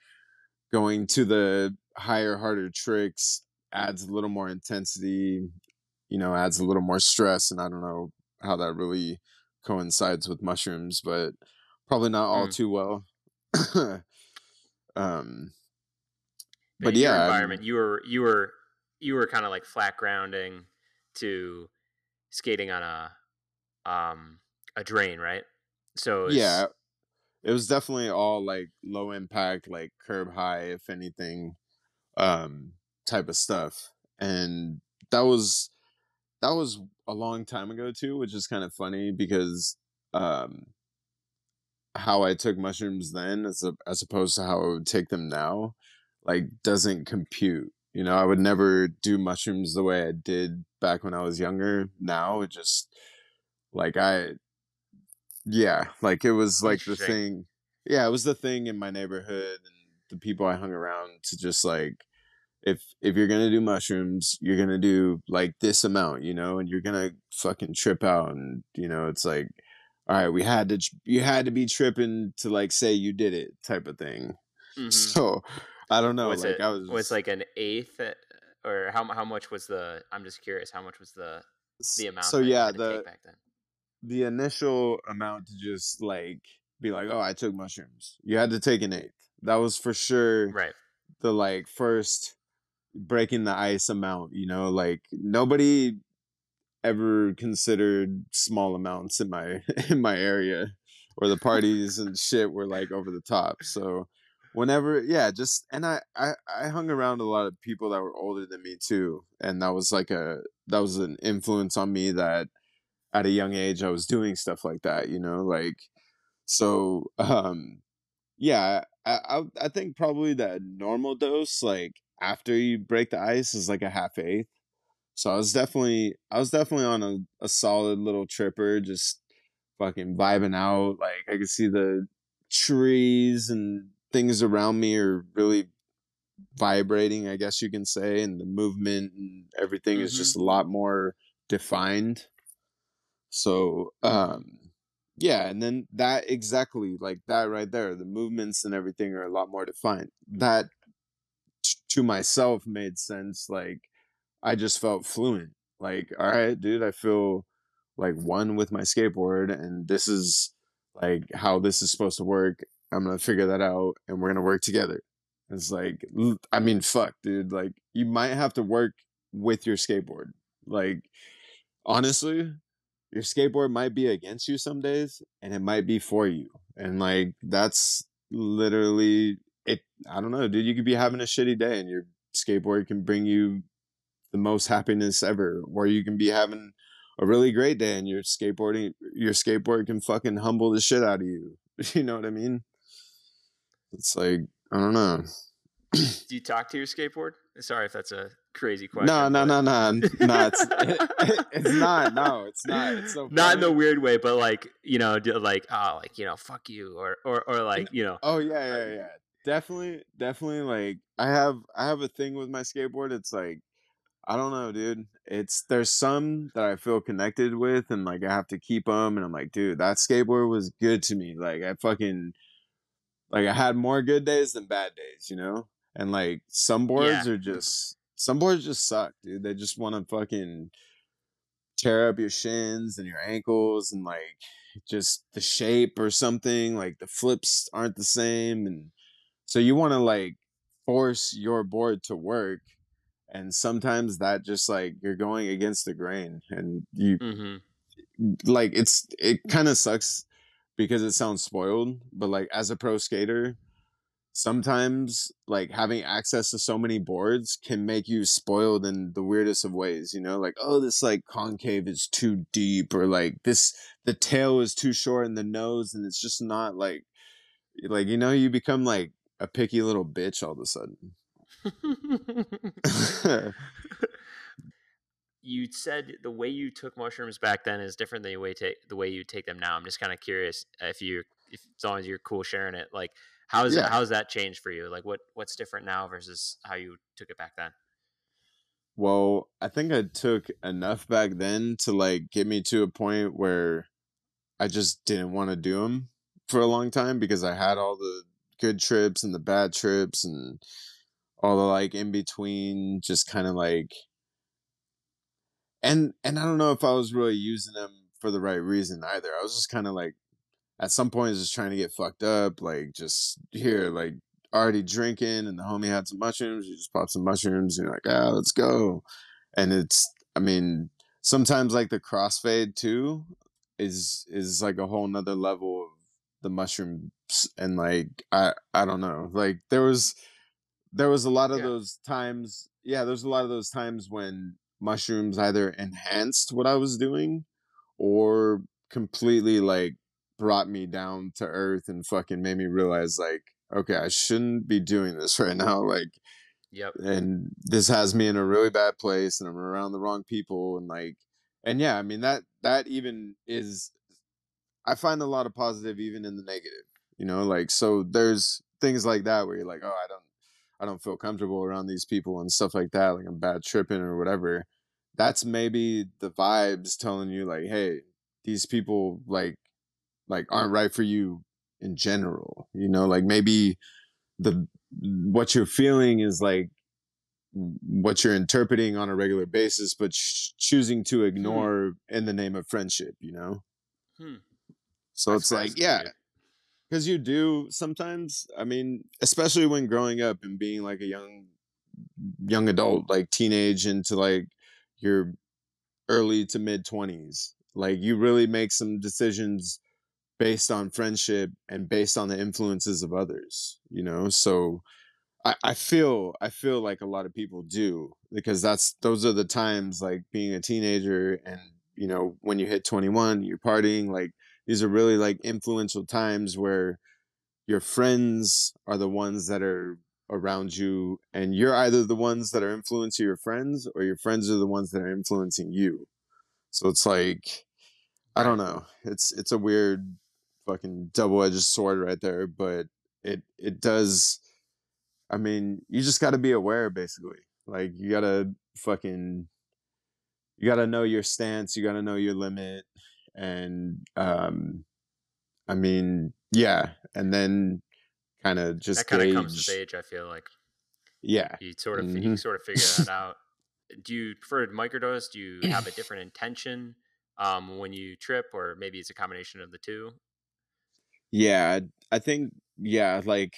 S1: going to the higher harder tricks adds a little more intensity, you know, adds a little more stress. And I don't know how that really coincides with mushrooms, but probably not all mm. too well. Um, but,
S2: but
S1: yeah,
S2: environment, you were you were you were kind of like flat grounding to skating on a um a drain, right? So
S1: yeah, it was definitely all like low impact, like curb high, if anything. Um, type of stuff and that was that was a long time ago too which is kind of funny because um how i took mushrooms then as a, as opposed to how i would take them now like doesn't compute you know? I would never do mushrooms the way i did back when i was younger. Now it just like i yeah like it was like the thing yeah it was the thing in my neighborhood and the people i hung around to just like if if you're gonna do mushrooms, you're gonna do like this amount, you know, and you're gonna fucking trip out, and you know, it's like, all right, we had to, you had to be tripping to like say you did it, type of thing. Mm-hmm. So I don't know,
S2: was
S1: like
S2: it,
S1: I was,
S2: was like an eighth, uh, or how how much was the? I'm just curious, how much was the the amount?
S1: So yeah, the the initial amount to just like be like, oh, I took mushrooms. You had to take an eighth. That was for sure.
S2: Right.
S1: The like first breaking the ice amount you know like nobody ever considered small amounts in my in my area or the parties and shit were like over the top so whenever yeah just and I, I i hung around a lot of people that were older than me too and that was like a that was an influence on me that at a young age i was doing stuff like that you know like so um yeah i i, I think probably that normal dose like after you break the ice is like a half eighth. So I was definitely I was definitely on a, a solid little tripper, just fucking vibing out. Like I could see the trees and things around me are really vibrating, I guess you can say, and the movement and everything mm-hmm. is just a lot more defined. So um yeah, and then that exactly like that right there, the movements and everything are a lot more defined. That t- to myself made sense. Like I just felt fluent. Like, all right, dude, I feel like one with my skateboard, and this is like how this is supposed to work. I'm gonna figure that out, and we're gonna work together. It's like, I mean, fuck, dude. Like, you might have to work with your skateboard. Like, honestly, your skateboard might be against you some days, and it might be for you. And like, that's literally it. I don't know, dude. You could be having a shitty day, and your skateboard can bring you the most happiness ever, where you can be having a really great day, and your skateboarding, your skateboard can fucking humble the shit out of you. You know what I mean? It's like I don't know.
S2: Do you talk to your skateboard? Sorry if that's a crazy question.
S1: No, no, no, no, no. It's, it, it's not. No, it's not. It's so
S2: not in the weird way, but like you know, like oh, like you know, fuck you, or or or like you know.
S1: Oh yeah, yeah, yeah. Definitely, definitely. Like I have, I have a thing with my skateboard. It's like I don't know, dude. It's there's some that I feel connected with, and like I have to keep them. And I'm like, dude, that skateboard was good to me. Like I fucking like I had more good days than bad days, you know? And like some boards yeah. are just some boards just suck, dude. They just want to fucking tear up your shins and your ankles and like just the shape or something. Like the flips aren't the same. And so you want to like force your board to work. And sometimes that just like you're going against the grain and you mm-hmm. like it's it kind of sucks because it sounds spoiled, but like as a pro skater, sometimes like having access to so many boards can make you spoiled in the weirdest of ways, you know, like, oh, this like concave is too deep, or like this the tail is too short in the nose, and it's just not like like you know, you become like a picky little bitch all of a sudden.
S2: you said the way you took mushrooms back then is different than the way take the way you take them now. I'm just kind of curious if you if as long as you're cool sharing it, like how's yeah. how's that changed for you? Like what what's different now versus how you took it back then?
S1: Well, I think I took enough back then to like get me to a point where I just didn't want to do them for a long time because I had all the good trips and the bad trips and all the like in between just kind of like and and I don't know if I was really using them for the right reason either. I was just kind of like at some point just trying to get fucked up, like just here, like already drinking, and the homie had some mushrooms. You just pop some mushrooms, and you're like, ah, let's go. And it's, I mean, sometimes like the crossfade too is is like a whole nother level of the mushrooms, and like I I don't know, like there was there was a lot of yeah. those times. Yeah, there's a lot of those times when mushrooms either enhanced what I was doing or completely like brought me down to earth and fucking made me realize like okay I shouldn't be doing this right now like
S2: yep
S1: and this has me in a really bad place and I'm around the wrong people and like and yeah I mean that that even is I find a lot of positive even in the negative you know like so there's things like that where you're like oh I don't I don't feel comfortable around these people and stuff like that, like I'm bad tripping or whatever. That's maybe the vibes telling you like, hey, these people like like aren't right for you in general. You know, like maybe the what you're feeling is like what you're interpreting on a regular basis, but ch- choosing to hmm. ignore hmm. in the name of friendship. You know. Hmm. So That's it's like, yeah, because you do sometimes i mean especially when growing up and being like a young young adult like teenage into like your early to mid 20s like you really make some decisions based on friendship and based on the influences of others you know? So I, I feel i feel like a lot of people do because that's those are the times like being a teenager and you know when you hit 21 you're partying like these are really like influential times where your friends are the ones that are around you and you're either the ones that are influencing your friends or your friends are the ones that are influencing you. So it's like i don't know. It's it's a weird fucking double-edged sword right there but it it does i mean you just got to be aware basically. Like you got to fucking you got to know your stance you got to know your limit and um i mean yeah and then kind of just
S2: that kind of comes with age. I feel like
S1: yeah
S2: you sort of
S1: Mhm.
S2: you sort of figure that out. Do you prefer to microdose? Do you have a different intention um, when you trip, or maybe it's a combination of the two?
S1: Yeah, I I think yeah, like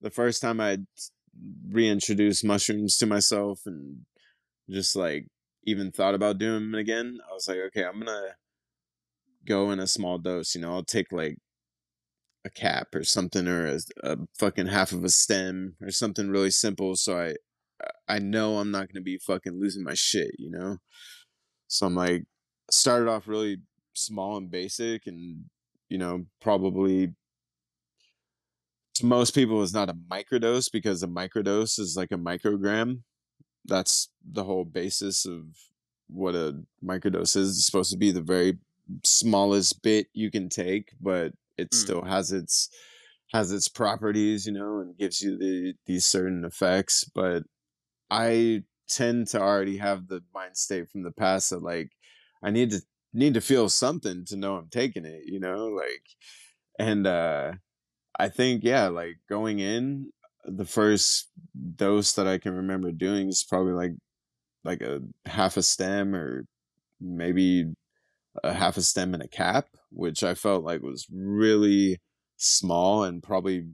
S1: the first time I reintroduced mushrooms to myself and just like even thought about doing them again, I was like, okay, I'm gonna go in a small dose. You know, I'll take like a cap or something, or a, a fucking half of a stem or something really simple, so I I know I'm not gonna be fucking losing my shit. You know, so I'm like started off really small and basic, and you know probably to most people is not a microdose because a microdose is like a microgram. That's the whole basis of what a microdose is. It's supposed to be the very smallest bit you can take, but it
S2: Mm.
S1: still has its has its properties, you know, and gives you the these certain effects. But I tend to already have the mind state from the past that like I need to need to feel something to know I'm taking it, you know, like and uh I think yeah, like going in the first dose that I can remember doing is probably like like a half a stem or maybe a half a stem and a cap, which I felt like was really small and probably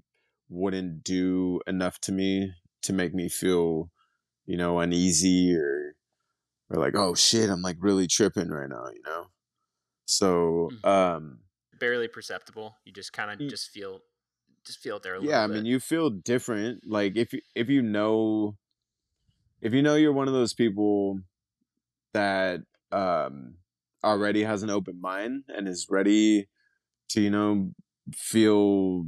S1: wouldn't do enough to me to make me feel, you know, uneasy or or like, oh shit, I'm like really tripping right now, you know? So
S2: Mhm.
S1: um
S2: Barely perceptible. You just kind of just feel just feel there a little
S1: yeah i
S2: bit.
S1: mean you feel different like if you if you know if you know you're one of those people that um already has an open mind and is ready to you know feel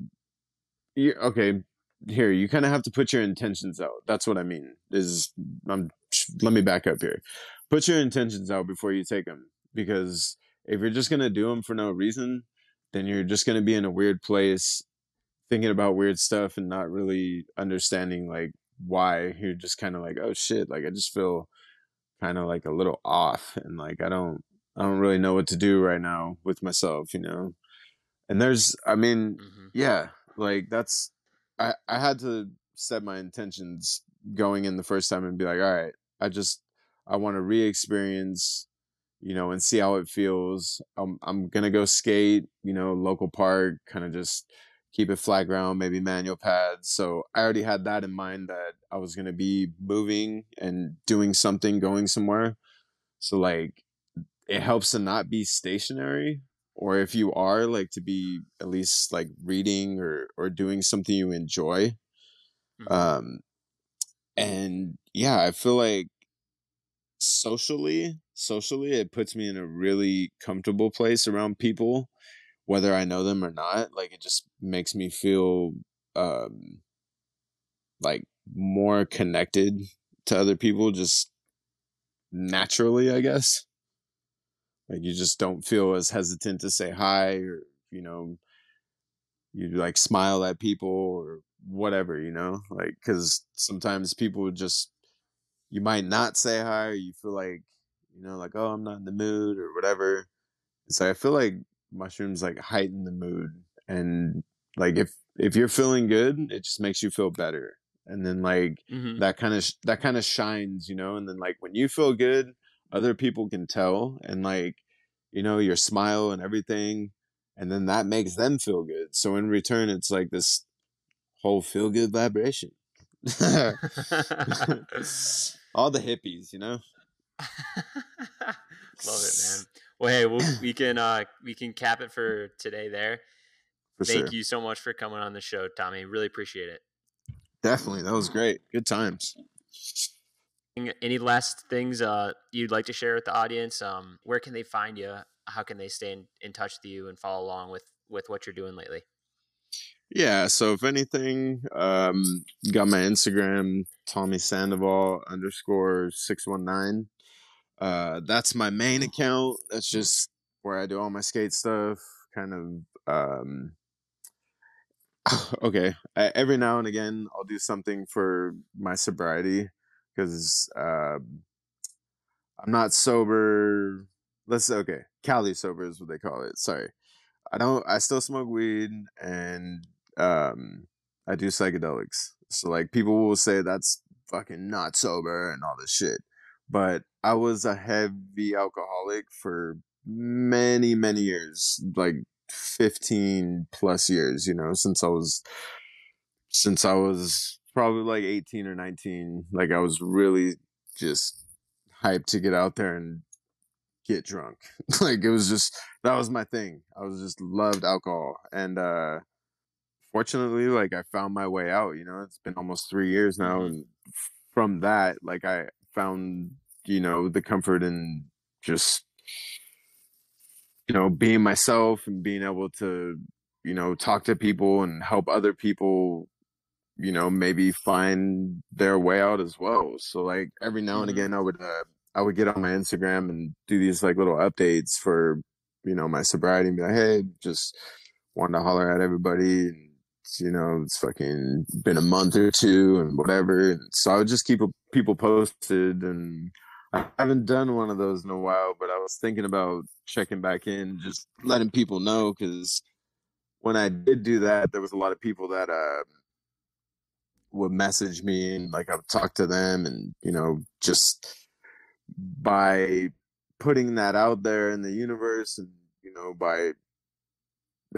S1: you okay here you kind of have to put your intentions out. That's what i mean is i'm let me back up here. Put your intentions out before you take them because if you're just going to do them for no reason then you're just going to be in a weird place thinking about weird stuff and not really understanding like why. You're just kind of like oh shit like i just feel kind of like a little off and like i don't i don't really know what to do right now with myself you know? And there's i mean
S2: Mhm.
S1: yeah like that's i i had to set my intentions going in the first time and be like all right i just i want to re-experience you know and see how it feels. I'm, I'm gonna go skate you know local park kind of just keep it flat ground maybe manual pads. So i already had that in mind that i was gonna be moving and doing something going somewhere. So like it helps to not be stationary or if you are like to be at least like reading or or doing something you enjoy
S2: Mhm.
S1: um and yeah i feel like socially socially it puts me in a really comfortable place around people whether i know them or not like it just makes me feel um like more connected to other people just naturally i guess like you just don't feel as hesitant to say hi or you know you like smile at people or whatever you know? Like because sometimes people just you might not say hi or you feel like you know like oh i'm not in the mood or whatever. So i feel like mushrooms like heighten the mood and like if if you're feeling good it just makes you feel better. And then like
S2: Mhm.
S1: that kind of that kind of shines you know? And then like when you feel good other people can tell and like you know your smile and everything and then that makes them feel good so in return it's like this whole feel good vibration all the hippies you know
S2: Love it, man. Well, hey, we'll, we can uh, we can cap it for today there.
S1: for
S2: Thank
S1: sure
S2: you so much for coming on the show, Tommy. Really appreciate it.
S1: definitely that was great good times
S2: Any last things uh, you'd like to share with the audience? Um, where can they find you? How can they stay in, in touch with you and follow along with with what you're doing lately?
S1: Yeah, so if anything, um, got my Instagram, Tommy Sandoval underscore six one nine. Uh, that's my main account. That's just where I do all my skate stuff. Kind of, um, okay. I, every now and again, I'll do something for my sobriety because uh, I'm not sober. Let's okay. Cali sober is what they call it. Sorry. I don't. I still smoke weed and um, I do psychedelics. So like people will say that's fucking not sober and all this shit. But I was a heavy alcoholic for many many years, like 15 plus years, you know, since I was since I was probably like 18 or 19. Like I was really just hyped to get out there and get drunk. like it was just that was my thing. I was just loved alcohol and uh fortunately like I found my way out, you know. It's been almost 3 years now
S2: Mhm.
S1: and from that like I found, you know, the comfort in just you know, being myself and being able to, you know, talk to people and help other people, you know, maybe find their way out as well. So like every now and
S2: Mhm.
S1: again I would uh I would get on my Instagram and do these like little updates for, you know, my sobriety and be like, hey, just wanted to holler at everybody and you know, it's fucking been a month or two and whatever. And so I would just keep people posted and I haven't done one of those in a while, but I was thinking about checking back in, just letting people know because when I did do that, there was a lot of people that uh, would message me and like I would talk to them, and you know, just by putting that out there in the universe, and you know, by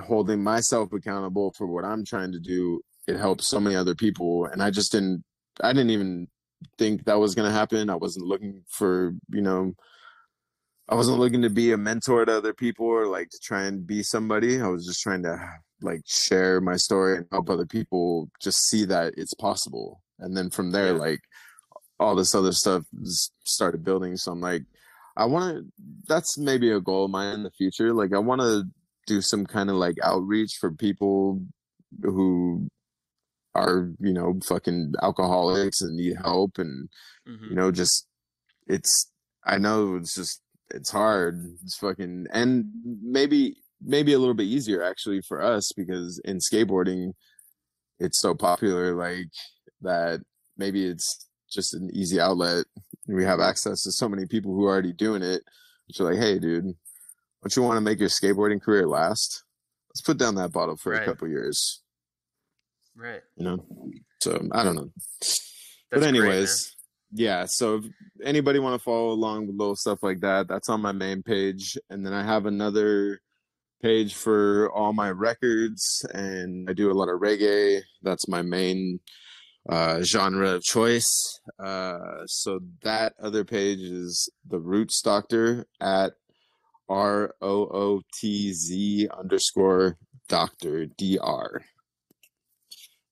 S1: holding myself accountable for what I'm trying to do, it helps so many other people, and I just didn't, I didn't even think that was going to happen. I wasn't looking for, you know, I wasn't looking to be a mentor to other people or like to try and be somebody. I was just trying to like share my story and help other people just see that it's possible. And then from there,
S2: Yeah.
S1: like all this other stuff started building. So I'm like, I want to, that's maybe a goal of mine in the future. Like, I want to do some kind of like outreach for people who are, you know, fucking alcoholics and need help and,
S2: Mhm.
S1: you know just it's i know it's just it's hard. It's fucking and maybe maybe a little bit easier actually for us because in skateboarding it's so popular like that maybe it's just an easy outlet. We have access to so many people who are already doing it. Which are like hey dude don't you want to make your skateboarding career last? Let's put down that bottle for
S2: Right.
S1: a couple years.
S2: Right.
S1: you know? So i don't know.
S2: That's
S1: but anyways yeah so if anybody want to follow along with little stuff like that that's on my main page and then i have another page for all my records and i do a lot of reggae. That's my main uh genre of choice. Uh so that other page is the roots doctor at r-o-o-t-z underscore doctor dr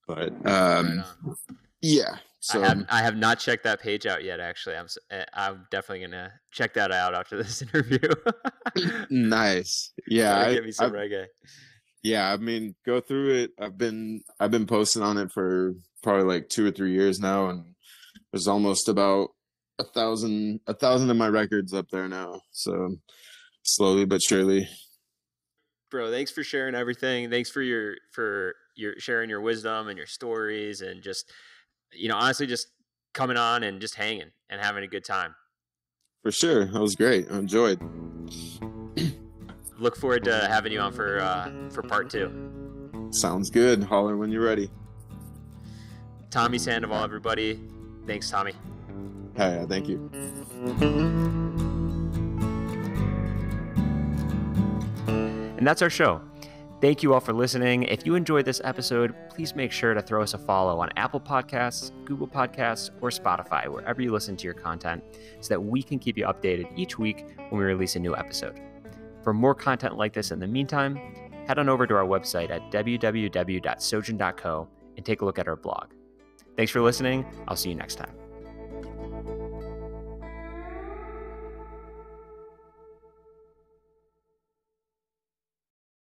S1: but um
S2: Right
S1: yeah so
S2: I have I have not checked that page out yet. Actually, I'm uh, I'm definitely gonna check that out after this interview.
S1: nice yeah I-
S2: give me some
S1: I-
S2: reggae.
S1: yeah i mean go through it i've been i've been posting on it for probably like two or three years now and there's almost about a thousand a thousand of my records up there now so slowly but surely
S2: bro thanks for sharing everything thanks for your for your sharing your wisdom and your stories and just you know honestly just coming on and just hanging and having a good time.
S1: For sure that was great i enjoyed.
S2: Look forward to having you on for uh for part two.
S1: Sounds good holler when you're ready.
S2: Tommy sandoval everybody. Thanks tommy.
S1: Yeah, yeah thank you.
S2: And that's our show. Thank you all for listening. If you enjoyed this episode, please make sure to throw us a follow on Apple Podcasts, Google Podcasts, or Spotify, wherever you listen to your content, so that we can keep you updated each week when we release a new episode. For more content like this in the meantime, head on over to our website at www.sojin.co and take a look at our blog. Thanks for listening. I'll see you next time.